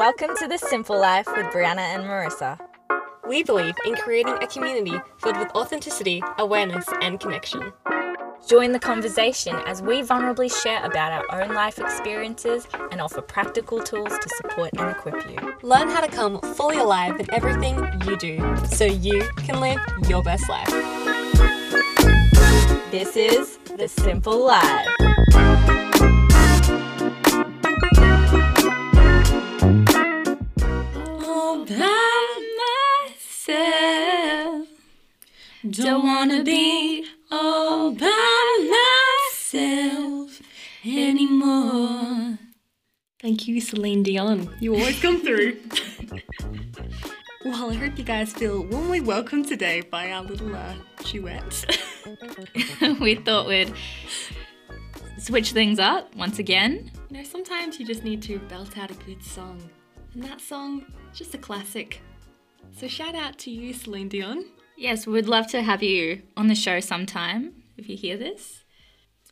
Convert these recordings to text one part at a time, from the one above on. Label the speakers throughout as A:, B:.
A: Welcome to The Simple Life with Brianna and Merissa.
B: We believe in creating a community filled with authenticity, awareness, and connection.
A: Join the conversation as we vulnerably share about our own life experiences and offer practical tools to support and equip you.
B: Learn how to come fully alive in everything you do so you can live your best life.
A: This is The Simple Life.
C: Don't wanna be all by myself anymore.
B: Thank you, Celine Dion. You always come through. well, I hope you guys feel warmly welcome today by our little uh, duet.
C: we thought we'd switch things up once again.
B: You know, sometimes you just need to belt out a good song. And that song, just a classic. So shout out to you, Celine Dion.
C: Yes, we'd love to have you on the show sometime if you hear this.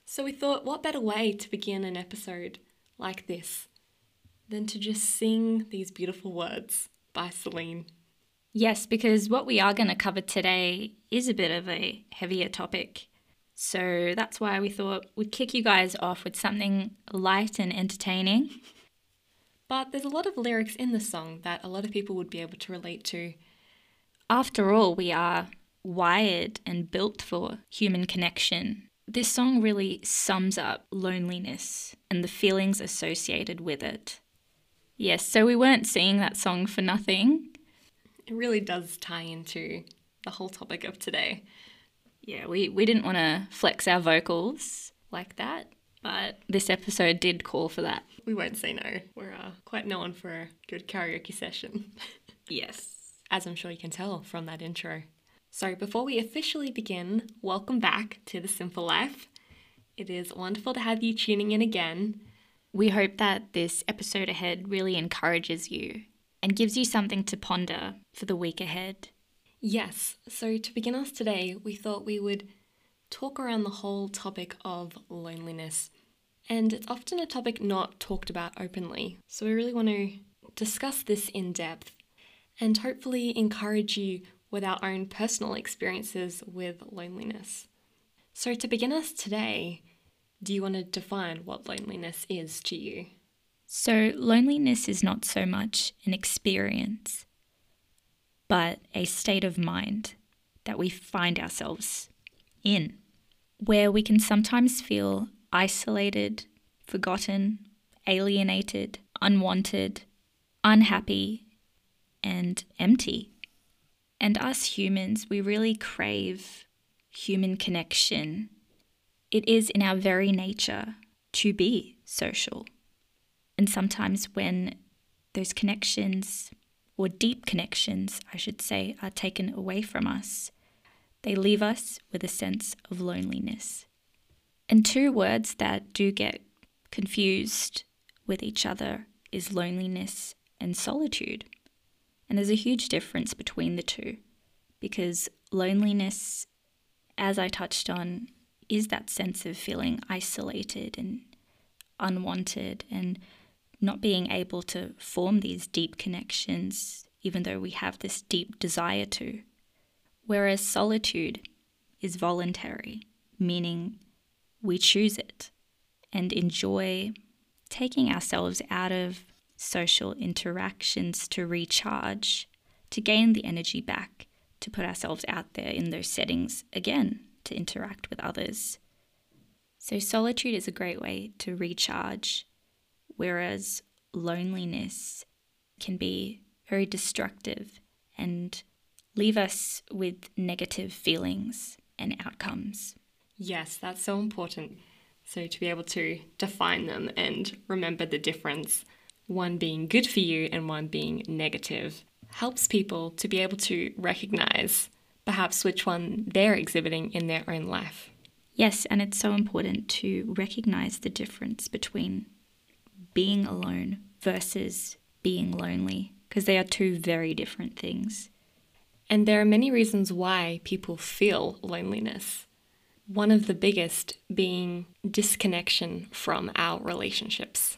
B: So we thought, what better way to begin an episode like this than to just sing these beautiful words by Celine?
C: Yes, because what we are going to cover today is a bit of a heavier topic. So that's why we thought we'd kick you guys off with something light and entertaining.
B: But there's a lot of lyrics in the song that a lot of people would be able to relate to.
C: After all, we are wired and built for human connection. This song really sums up loneliness and the feelings associated with it. Yes, so we weren't singing that song for nothing.
B: It really does tie into the whole topic of today.
C: Yeah, we, we didn't want to flex our vocals like that, but this episode did call for that.
B: We won't say no. We're uh, quite known for a good karaoke session,
C: Yes.
B: As I'm sure you can tell from that intro. So, before we officially begin, welcome back to The Simple Life. It is wonderful to have you tuning in again.
C: We hope that this episode ahead really encourages you and gives you something to ponder for the week ahead.
B: Yes, so to begin us today, we thought we would talk around the whole topic of loneliness. And it's often a topic not talked about openly. So we really want to discuss this in depth and hopefully encourage you with our own personal experiences with loneliness. So to begin us today, do you want to define what loneliness is to you?
C: So, loneliness is not so much an experience, but a state of mind that we find ourselves in, where we can sometimes feel isolated, forgotten, alienated, unwanted, unhappy, and empty. And us humans, we really crave human connection. It is in our very nature to be social. And sometimes when those connections, or deep connections, I should say, are taken away from us, they leave us with a sense of loneliness. And two words that do get confused with each other is loneliness and solitude. And there's a huge difference between the two because loneliness, as I touched on, is that sense of feeling isolated and unwanted and not being able to form these deep connections, even though we have this deep desire to. Whereas solitude is voluntary, meaning we choose it and enjoy taking ourselves out of social interactions to recharge, to gain the energy back, to put ourselves out there in those settings again to interact with others. So, solitude is a great way to recharge, whereas loneliness can be very destructive and leave us with negative feelings and outcomes.
B: Yes, that's so important. So, to be able to define them and remember the difference, one being good for you and one being negative, helps people to be able to recognize perhaps which one they're exhibiting in their own life.
C: Yes, and it's so important to recognize the difference between being alone versus being lonely, because they are two very different things.
B: And there are many reasons why people feel loneliness. One of the biggest being disconnection from our relationships.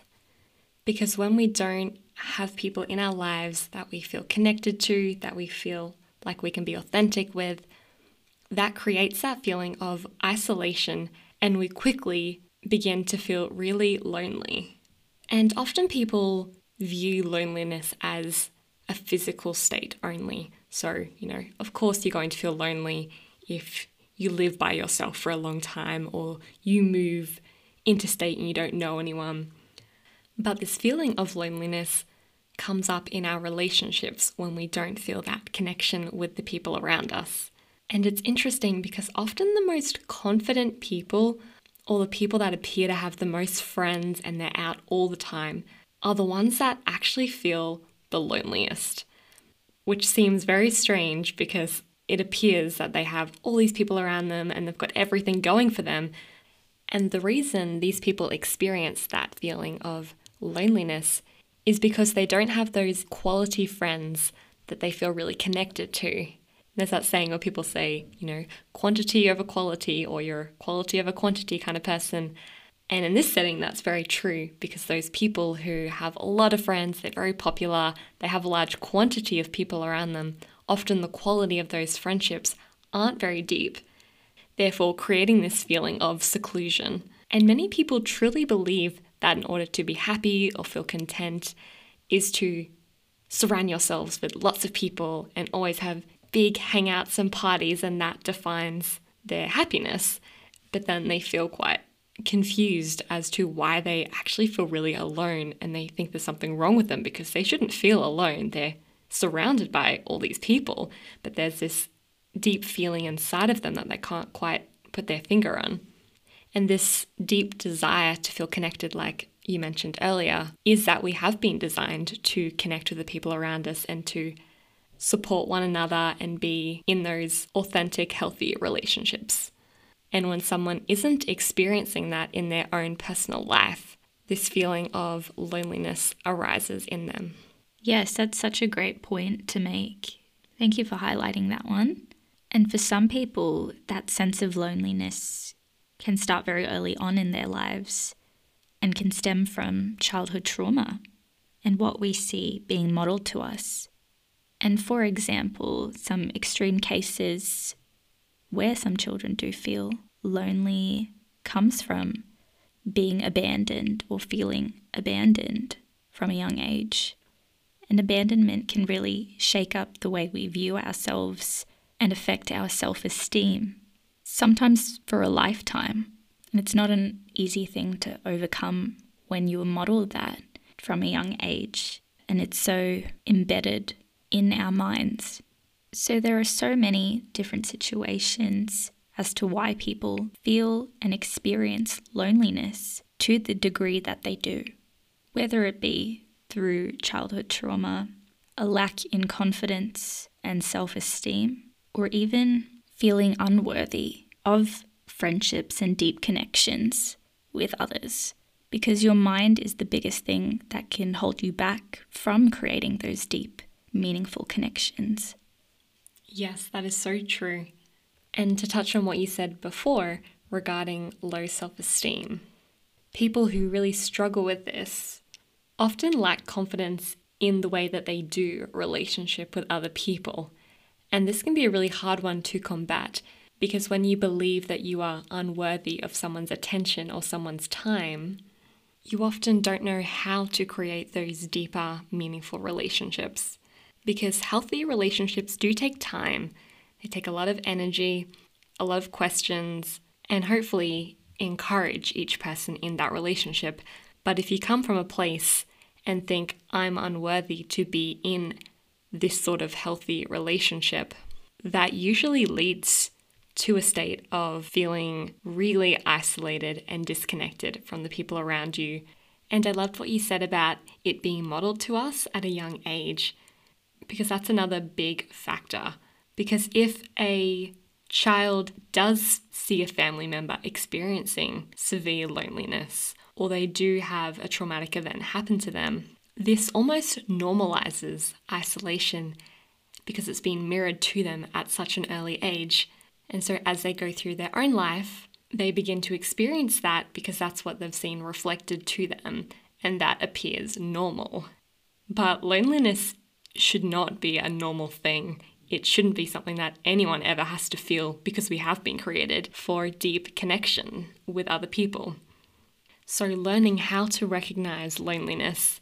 B: Because when we don't have people in our lives that we feel connected to, that we feel like we can be authentic with, that creates that feeling of isolation, and we quickly begin to feel really lonely. And often people view loneliness as a physical state only. So, you know, of course, you're going to feel lonely if you live by yourself for a long time or you move interstate and you don't know anyone. But this feeling of loneliness comes up in our relationships when we don't feel that connection with the people around us. And it's interesting because often the most confident people, or the people that appear to have the most friends and they're out all the time, are the ones that actually feel the loneliest. Which seems very strange because it appears that they have all these people around them and they've got everything going for them. And the reason these people experience that feeling of loneliness is because they don't have those quality friends that they feel really connected to. There's that saying where people say, you know, quantity over quality, or you're quality over quantity kind of person. And in this setting, that's very true because those people who have a lot of friends, they're very popular, they have a large quantity of people around them, often the quality of those friendships aren't very deep, therefore creating this feeling of seclusion. And many people truly believe that in order to be happy or feel content is to surround yourselves with lots of people and always have big hangouts and parties, and that defines their happiness. But then they feel quite confused as to why they actually feel really alone and they think there's something wrong with them because they shouldn't feel alone. They're surrounded by all these people, but there's this deep feeling inside of them that they can't quite put their finger on. And this deep desire to feel connected, like you mentioned earlier, is that we have been designed to connect with the people around us and to support one another and be in those authentic, healthy relationships. And when someone isn't experiencing that in their own personal life, this feeling of loneliness arises in them.
C: Yes, that's such a great point to make. Thank you for highlighting that one. And for some people, that sense of loneliness can start very early on in their lives and can stem from childhood trauma and what we see being modeled to us. And for example, some extreme cases where some children do feel lonely comes from being abandoned or feeling abandoned from a young age. And abandonment can really shake up the way we view ourselves and affect our self esteem sometimes for a lifetime. And it's not an easy thing to overcome when you are modeled that from a young age. And it's so embedded in our minds. So there are so many different situations as to why people feel and experience loneliness to the degree that they do, whether it be through childhood trauma, a lack in confidence and self esteem, or even feeling unworthy of friendships and deep connections with others. Because your mind is the biggest thing that can hold you back from creating those deep, meaningful connections.
B: Yes, that is so true. And to touch on what you said before regarding low self esteem, people who really struggle with this often lack confidence in the way that they do relationship with other people and this can be a really hard one to combat because when you believe that you are unworthy of someone's attention or someone's time, you often don't know how to create those deeper, meaningful relationships. Because healthy relationships do take time, they take a lot of energy, a lot of questions, and hopefully encourage each person in that relationship. But if you come from a place and think, I'm unworthy to be in this sort of healthy relationship, that usually leads to a state of feeling really isolated and disconnected from the people around you. And I loved what you said about it being modeled to us at a young age, because that's another big factor. Because if a child does see a family member experiencing severe loneliness, or they do have a traumatic event happen to them, this almost normalizes isolation because it's been mirrored to them at such an early age. And so as they go through their own life, they begin to experience that because that's what they've seen reflected to them, and that appears normal. But loneliness should not be a normal thing. It shouldn't be something that anyone ever has to feel because we have been created for deep connection with other people. So, learning how to recognize loneliness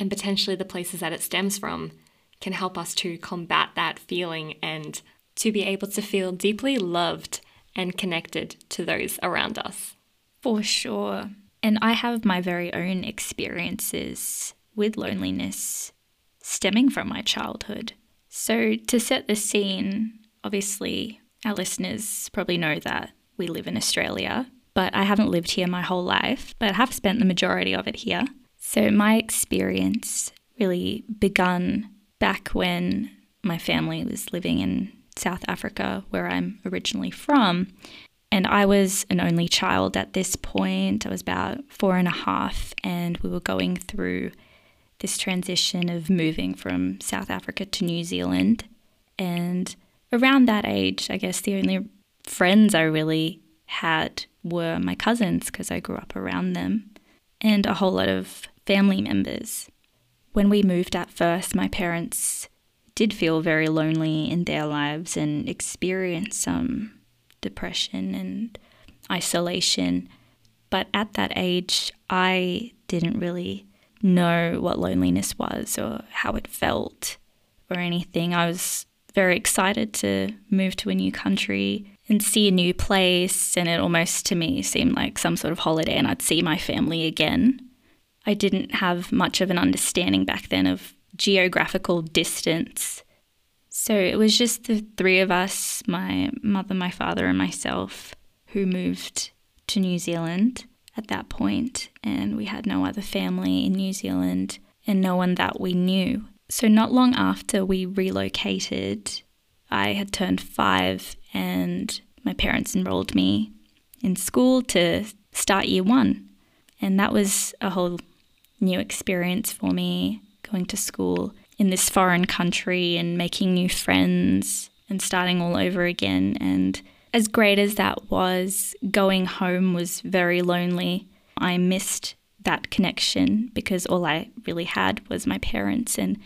B: and potentially the places that it stems from can help us to combat that feeling and to be able to feel deeply loved and connected to those around us.
C: For sure. And I have my very own experiences with loneliness stemming from my childhood. So, to set the scene, obviously, our listeners probably know that we live in Australia, but I haven't lived here my whole life, but I have spent the majority of it here. So, my experience really begun back when my family was living in South Africa, where I'm originally from. And I was an only child at this point. I was about four and a half, and we were going through this transition of moving from South Africa to New Zealand. And around that age, I guess the only friends I really had were my cousins because I grew up around them, and a whole lot of family members. When we moved at first, my parents did feel very lonely in their lives and experienced some depression and isolation. But at that age, I didn't really know what loneliness was or how it felt or anything. I was very excited to move to a new country and see a new place, and it almost to me seemed like some sort of holiday, and I'd see my family again. I didn't have much of an understanding back then of geographical distance. So it was just the three of us my mother, my father, and myself who moved to New Zealand at that point, and we had no other family in New Zealand and no one that we knew. So, not long after we relocated, I had turned five, and my parents enrolled me in school to start year one. And that was a whole new experience for me going to school in this foreign country and making new friends and starting all over again. And as great as that was, going home was very lonely. I missed that connection because all I really had was my parents and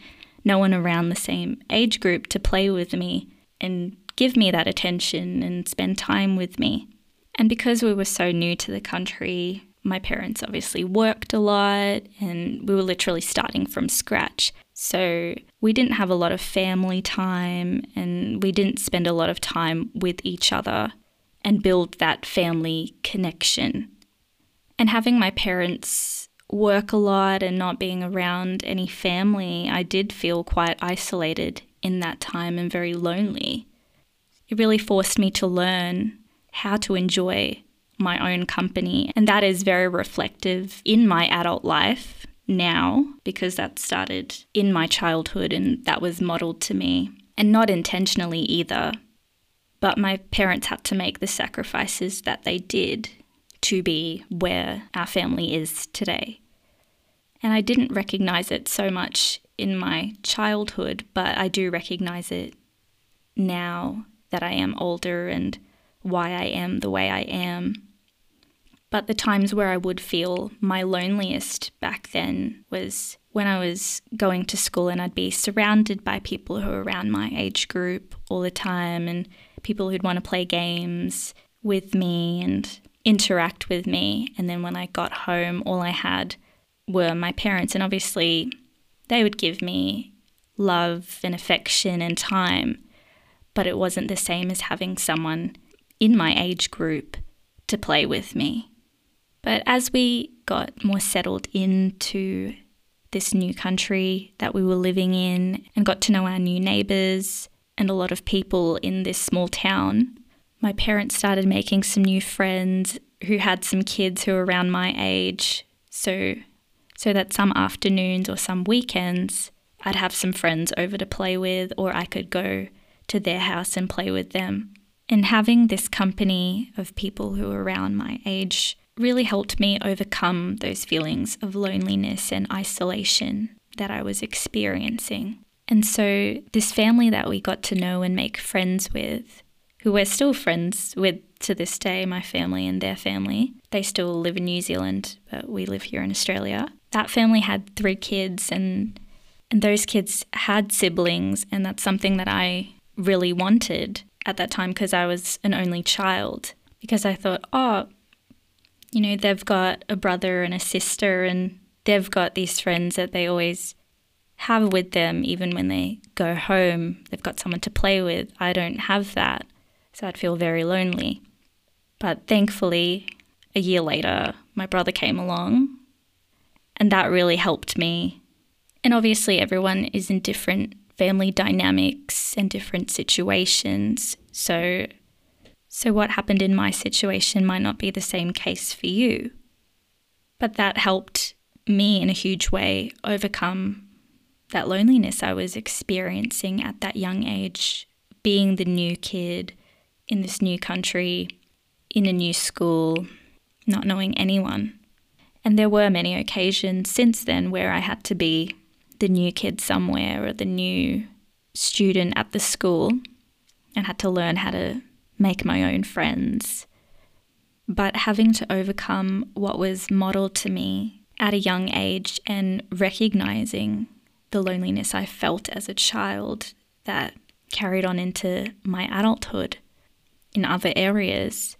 C: no one around the same age group to play with me and give me that attention and spend time with me. And because we were so new to the country, my parents obviously worked a lot and we were literally starting from scratch. So we didn't have a lot of family time and we didn't spend a lot of time with each other and build that family connection. And having my parents work a lot and not being around any family, I did feel quite isolated in that time and very lonely. It really forced me to learn how to enjoy my own company. And that is very reflective in my adult life now because that started in my childhood and that was modeled to me. And not intentionally either. But my parents had to make the sacrifices that they did to be where our family is today. And I didn't recognize it so much in my childhood, but I do recognize it now that I am older and why I am the way I am. But the times where I would feel my loneliest back then was when I was going to school and I'd be surrounded by people who were around my age group all the time and people who'd want to play games with me and interact with me. And then when I got home, all I had were my parents. And obviously, they would give me love and affection and time, but it wasn't the same as having someone in my age group to play with me. But as we got more settled into this new country that we were living in and got to know our new neighbours and a lot of people in this small town, my parents started making some new friends who had some kids who were around my age. So so that some afternoons or some weekends I'd have some friends over to play with or I could go to their house and play with them. And having this company of people who were around my age really helped me overcome those feelings of loneliness and isolation that I was experiencing. And so, this family that we got to know and make friends with, who we're still friends with to this day, my family and their family, they still live in New Zealand, but we live here in Australia. That family had three kids, and And those kids had siblings, and that's something that I really wanted at that time because I was an only child. Because I thought, oh, you know, they've got a brother and a sister, and they've got these friends that they always have with them, even when they go home. They've got someone to play with. I don't have that. So I'd feel very lonely. But thankfully, a year later, my brother came along, and that really helped me. And obviously, everyone is in different family dynamics and different situations. So, so what happened in my situation might not be the same case for you. But that helped me in a huge way overcome that loneliness I was experiencing at that young age, being the new kid in this new country, in a new school, not knowing anyone. And there were many occasions since then where I had to be the new kid somewhere or the new student at the school and had to learn how to make my own friends. But having to overcome what was modeled to me at a young age and recognizing the loneliness I felt as a child that carried on into my adulthood in other areas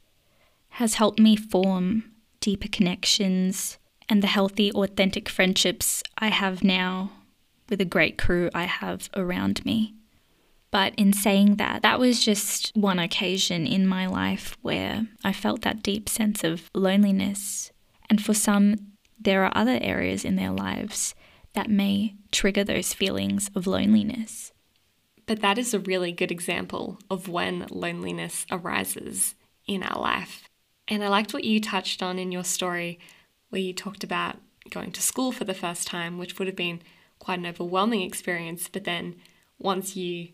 C: has helped me form deeper connections and the healthy, authentic friendships I have now with a great crew I have around me. But in saying that, that was just one occasion in my life where I felt that deep sense of loneliness. And for some, there are other areas in their lives that may trigger those feelings of loneliness.
B: But that is a really good example of when loneliness arises in our life. And I liked what you touched on in your story, where you talked about going to school for the first time, which would have been quite an overwhelming experience. But then once you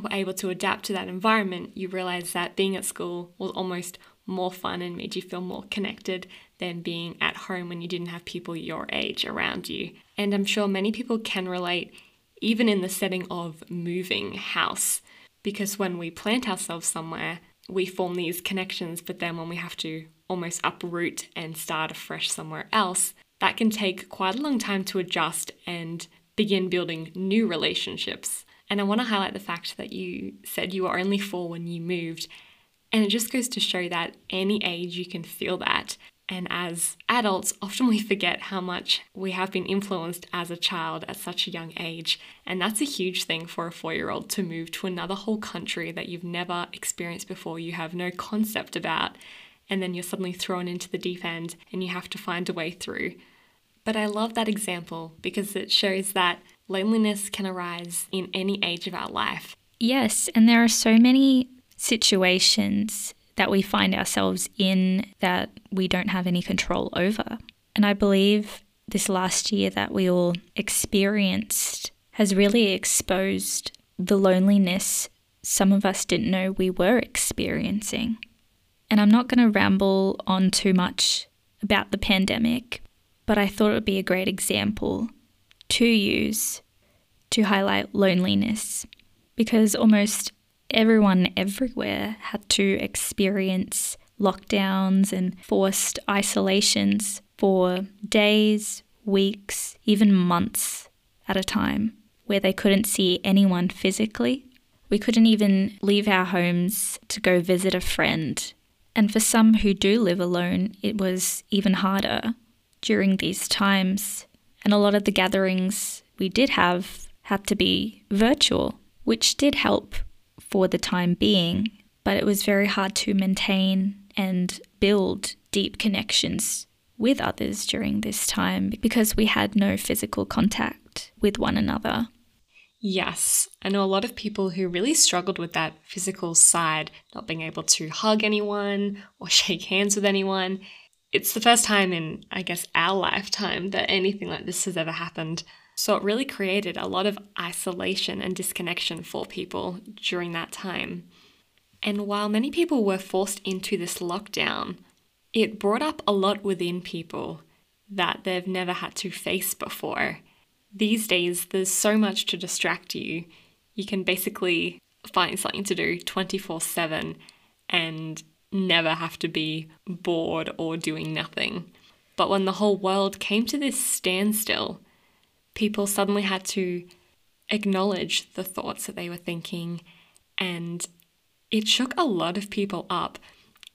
B: were able to adapt to that environment, you realized that being at school was almost more fun and made you feel more connected than being at home when you didn't have people your age around you. And I'm sure many people can relate, even in the setting of moving house, because when we plant ourselves somewhere, we form these connections, but then when we have to almost uproot and start afresh somewhere else, that can take quite a long time to adjust and begin building new relationships. And I want to highlight the fact that you said you were only four when you moved. And it just goes to show that any age you can feel that. And as adults, often we forget how much we have been influenced as a child at such a young age. And that's a huge thing for a four year old to move to another whole country that you've never experienced before, you have no concept about. And then you're suddenly thrown into the deep end and you have to find a way through. But I love that example because it shows that loneliness can arise in any age of our life.
C: Yes, and there are so many situations that we find ourselves in that we don't have any control over. And I believe this last year that we all experienced has really exposed the loneliness some of us didn't know we were experiencing. And I'm not going to ramble on too much about the pandemic, but I thought it would be a great example to use to highlight loneliness because almost everyone everywhere had to experience lockdowns and forced isolations for days, weeks, even months at a time, where they couldn't see anyone physically. We couldn't even leave our homes to go visit a friend. And for some who do live alone, it was even harder during these times. And a lot of the gatherings we did have had to be virtual, which did help for the time being, but it was very hard to maintain and build deep connections with others during this time because we had no physical contact with one another.
B: Yes, I know a lot of people who really struggled with that physical side, not being able to hug anyone or shake hands with anyone. It's the first time in, I guess, our lifetime that anything like this has ever happened. So it really created a lot of isolation and disconnection for people during that time. And while many people were forced into this lockdown, it brought up a lot within people that they've never had to face before. These days, there's so much to distract you. You can basically find something to do 24 7 and never have to be bored or doing nothing. But when the whole world came to this standstill, people suddenly had to acknowledge the thoughts that they were thinking, and it shook a lot of people up.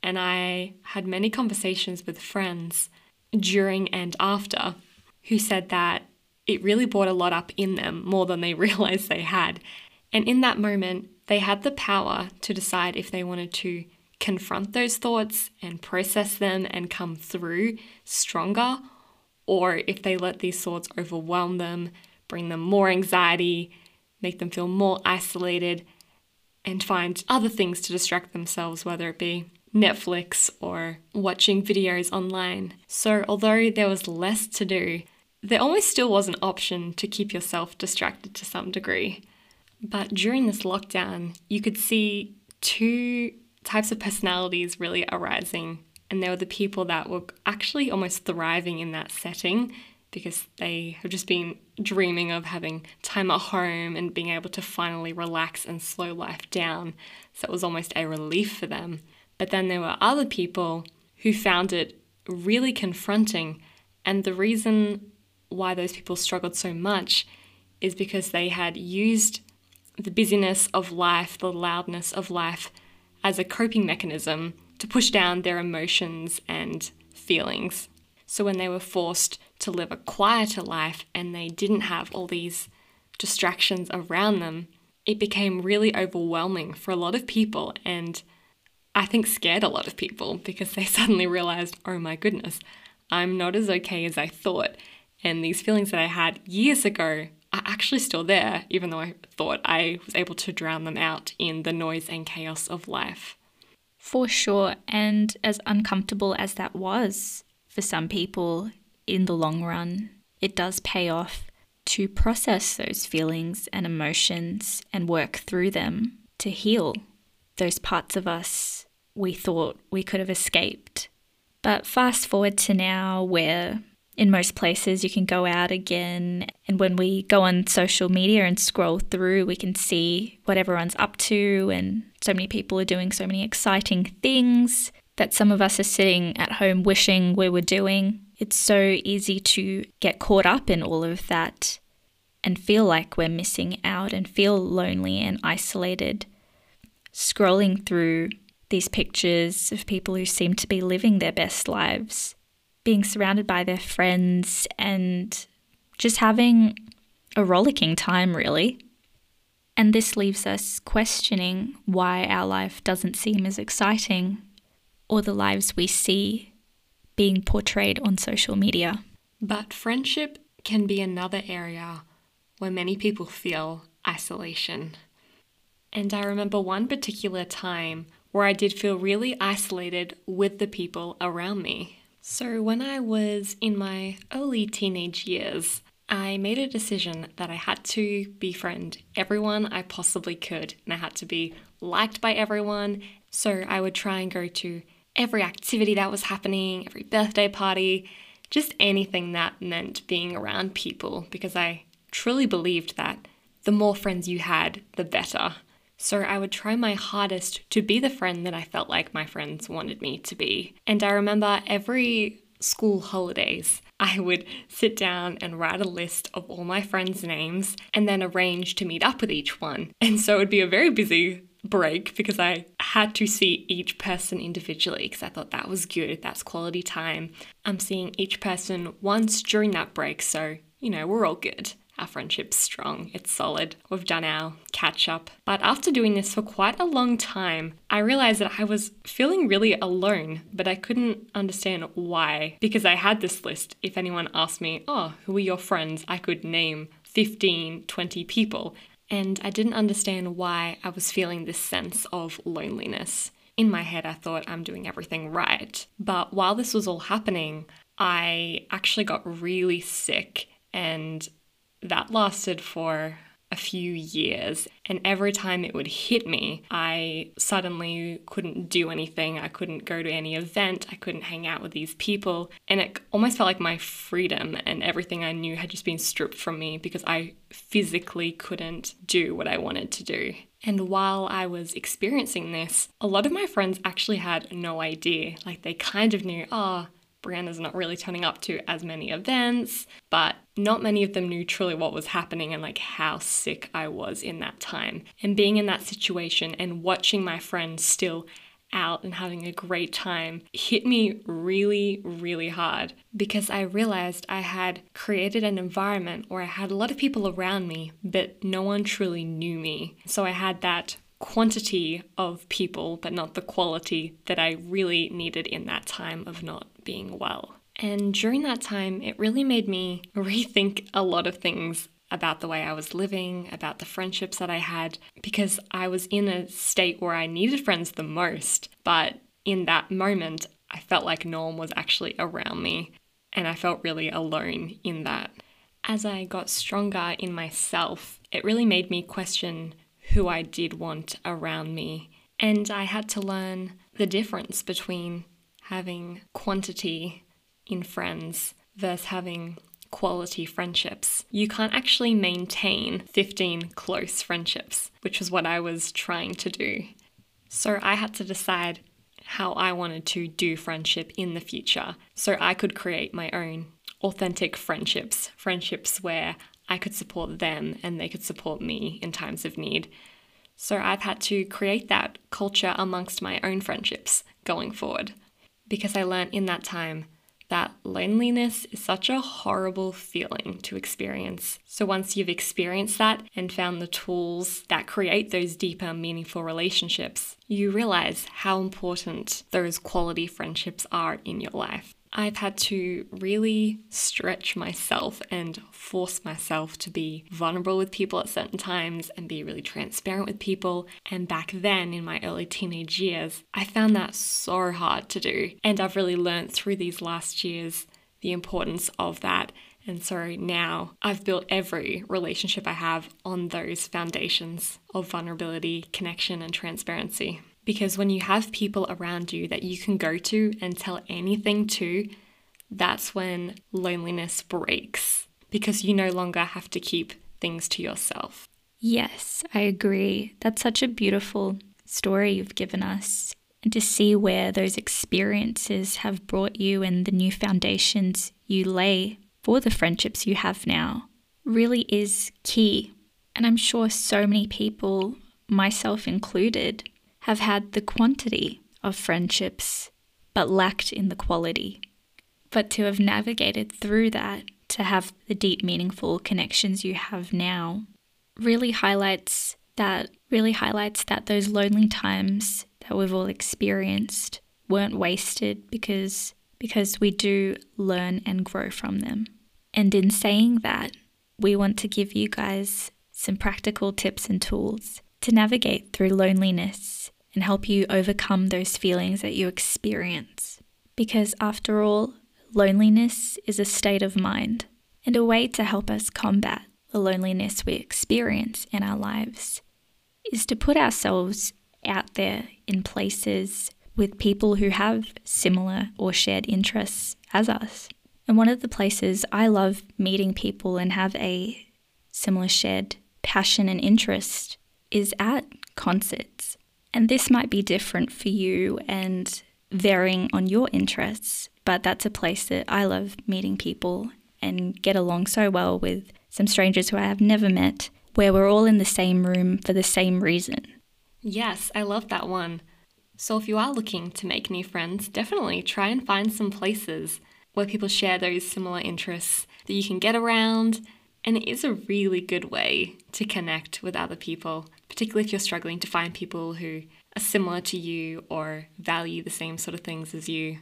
B: And I had many conversations with friends during and after who said that it really brought a lot up in them more than they realized they had. And in that moment, they had the power to decide if they wanted to confront those thoughts and process them and come through stronger, or if they let these thoughts overwhelm them, bring them more anxiety, make them feel more isolated, and find other things to distract themselves, whether it be Netflix or watching videos online. So, although there was less to do, there almost still was an option to keep yourself distracted to some degree. But during this lockdown, you could see two types of personalities really arising. And there were the people that were actually almost thriving in that setting because they have just been dreaming of having time at home and being able to finally relax and slow life down. So it was almost a relief for them. But then there were other people who found it really confronting. And the reason why those people struggled so much is because they had used the busyness of life, the loudness of life, as a coping mechanism to push down their emotions and feelings. So when they were forced to live a quieter life and they didn't have all these distractions around them, it became really overwhelming for a lot of people and I think scared a lot of people because they suddenly realized, oh my goodness, I'm not as okay as I thought. And these feelings that I had years ago are actually still there, even though I thought I was able to drown them out in the noise and chaos of life.
C: For sure. And as uncomfortable as that was for some people in the long run, it does pay off to process those feelings and emotions and work through them to heal those parts of us we thought we could have escaped. But fast forward to now, where in most places you can go out again. And when we go on social media and scroll through, we can see what everyone's up to. And so many people are doing so many exciting things that some of us are sitting at home wishing we were doing. It's so easy to get caught up in all of that and feel like we're missing out and feel lonely and isolated. Scrolling through these pictures of people who seem to be living their best lives being surrounded by their friends and just having a rollicking time, really. And this leaves us questioning why our life doesn't seem as exciting or the lives we see being portrayed on social media.
B: But friendship can be another area where many people feel isolation. And I remember one particular time where I did feel really isolated with the people around me. So, when I was in my early teenage years, I made a decision that I had to befriend everyone I possibly could, and I had to be liked by everyone. So, I would try and go to every activity that was happening, every birthday party, just anything that meant being around people, because I truly believed that the more friends you had, the better. So I would try my hardest to be the friend that I felt like my friends wanted me to be. And I remember every school holidays, I would sit down and write a list of all my friends' names and then arrange to meet up with each one. And so it would be a very busy break because I had to see each person individually because I thought that was good, that's quality time. I'm seeing each person once during that break, so you know, we're all good. Our friendship's strong, it's solid. We've done our catch up. But after doing this for quite a long time, I realized that I was feeling really alone, but I couldn't understand why. Because I had this list. If anyone asked me, Oh, who are your friends? I could name 15, 20 people. And I didn't understand why I was feeling this sense of loneliness. In my head, I thought I'm doing everything right. But while this was all happening, I actually got really sick and that lasted for a few years. And every time it would hit me, I suddenly couldn't do anything. I couldn't go to any event. I couldn't hang out with these people. And it almost felt like my freedom and everything I knew had just been stripped from me because I physically couldn't do what I wanted to do. And while I was experiencing this, a lot of my friends actually had no idea. Like they kind of knew, oh, Brianna's not really turning up to as many events, but not many of them knew truly what was happening and like how sick I was in that time. And being in that situation and watching my friends still out and having a great time hit me really, really hard because I realized I had created an environment where I had a lot of people around me, but no one truly knew me. So I had that quantity of people, but not the quality that I really needed in that time of not being well. And during that time, it really made me rethink a lot of things about the way I was living, about the friendships that I had, because I was in a state where I needed friends the most. But in that moment, I felt like no one was actually around me, and I felt really alone in that. As I got stronger in myself, it really made me question who I did want around me. And I had to learn the difference between having quantity in friends versus having quality friendships. You can't actually maintain 15 close friendships, which was what I was trying to do. So I had to decide how I wanted to do friendship in the future so I could create my own authentic friendships, friendships where I could support them and they could support me in times of need. So I've had to create that culture amongst my own friendships going forward because I learned in that time that loneliness is such a horrible feeling to experience. So, once you've experienced that and found the tools that create those deeper, meaningful relationships, you realize how important those quality friendships are in your life. I've had to really stretch myself and force myself to be vulnerable with people at certain times and be really transparent with people. And back then, in my early teenage years, I found that so hard to do. And I've really learned through these last years the importance of that. And so now I've built every relationship I have on those foundations of vulnerability, connection, and transparency. Because when you have people around you that you can go to and tell anything to, that's when loneliness breaks because you no longer have to keep things to yourself.
C: Yes, I agree. That's such a beautiful story you've given us. And to see where those experiences have brought you and the new foundations you lay for the friendships you have now really is key. And I'm sure so many people, myself included, have had the quantity of friendships but lacked in the quality. But to have navigated through that, to have the deep, meaningful connections you have now, really highlights that, really highlights that those lonely times that we've all experienced weren't wasted because because we do learn and grow from them. And in saying that, we want to give you guys some practical tips and tools to navigate through loneliness and help you overcome those feelings that you experience. Because after all, loneliness is a state of mind and a way to help us combat the loneliness we experience in our lives is to put ourselves out there in places with people who have similar or shared interests as us. And one of the places I love meeting people and have a similar shared passion and interest is at concerts. And this might be different for you and varying on your interests, but that's a place that I love meeting people and get along so well with some strangers who I have never met, where we're all in the same room for the same reason.
B: Yes, I love that one. So, if you are looking to make new friends, definitely try and find some places where people share those similar interests that you can get around. And it is a really good way to connect with other people particularly if you're struggling to find people who are similar to you or value the same sort of things as you.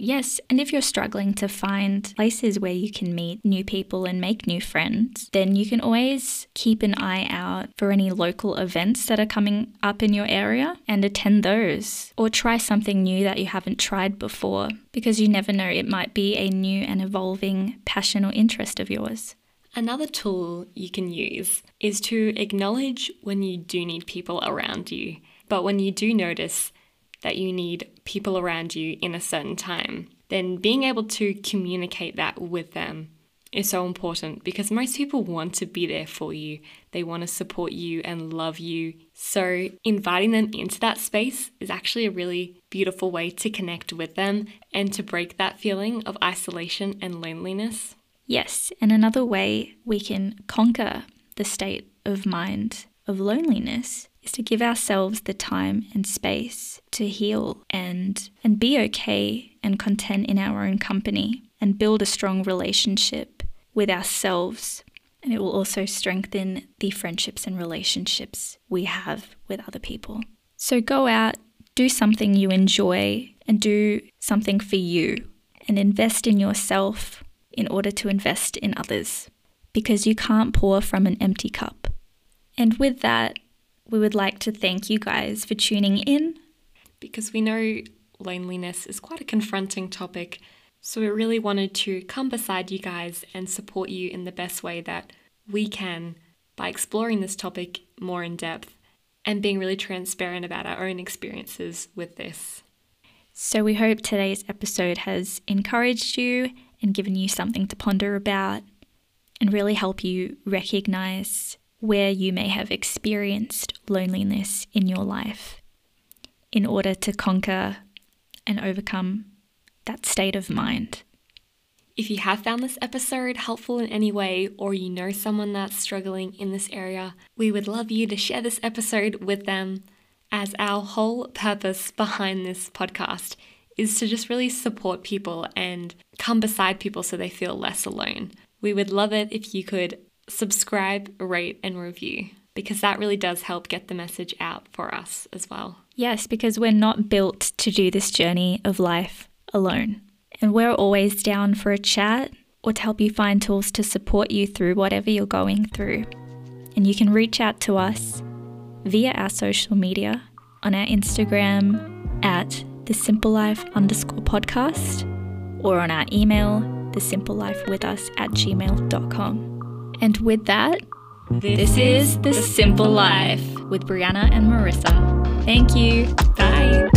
C: Yes, and if you're struggling to find places where you can meet new people and make new friends, then you can always keep an eye out for any local events that are coming up in your area and attend those. Or try something new that you haven't tried before, because you never know, it might be a new and evolving passion or interest of yours.
B: Another tool you can use is to acknowledge when you do need people around you, but when you do notice that you need people around you in a certain time, then being able to communicate that with them is so important because most people want to be there for you. They want to support you and love you. So, inviting them into that space is actually a really beautiful way to connect with them and to break that feeling of isolation and loneliness.
C: Yes, and another way we can conquer the state of mind of loneliness is to give ourselves the time and space to heal and and be okay and content in our own company and build a strong relationship with ourselves and it will also strengthen the friendships and relationships we have with other people. So go out, do something you enjoy and do something for you and invest in yourself in order to invest in others because you can't pour from an empty cup. And with that, we would like to thank you guys for tuning in.
B: Because we know loneliness is quite a confronting topic, so we really wanted to come beside you guys and support you in the best way that we can by exploring this topic more in depth and being really transparent about our own experiences with this.
C: So, we hope today's episode has encouraged you and given you something to ponder about and really help you recognize where you may have experienced loneliness in your life in order to conquer and overcome that state of mind.
B: If you have found this episode helpful in any way, or you know someone that's struggling in this area, we would love you to share this episode with them, as our whole purpose behind this podcast is to just really support people and come beside people so they feel less alone. We would love it if you could subscribe, rate, and review because that really does help get the message out for us as well.
C: Yes, because we're not built to do this journey of life alone. And we're always down for a chat or to help you find tools to support you through whatever you're going through. And you can reach out to us via our social media on our Instagram at the simple life underscore podcast or on our email, the simple life with us at gmail.com. And with that,
B: this,
C: this is The Simple Life with Brianna and Merissa. Thank you.
B: Bye.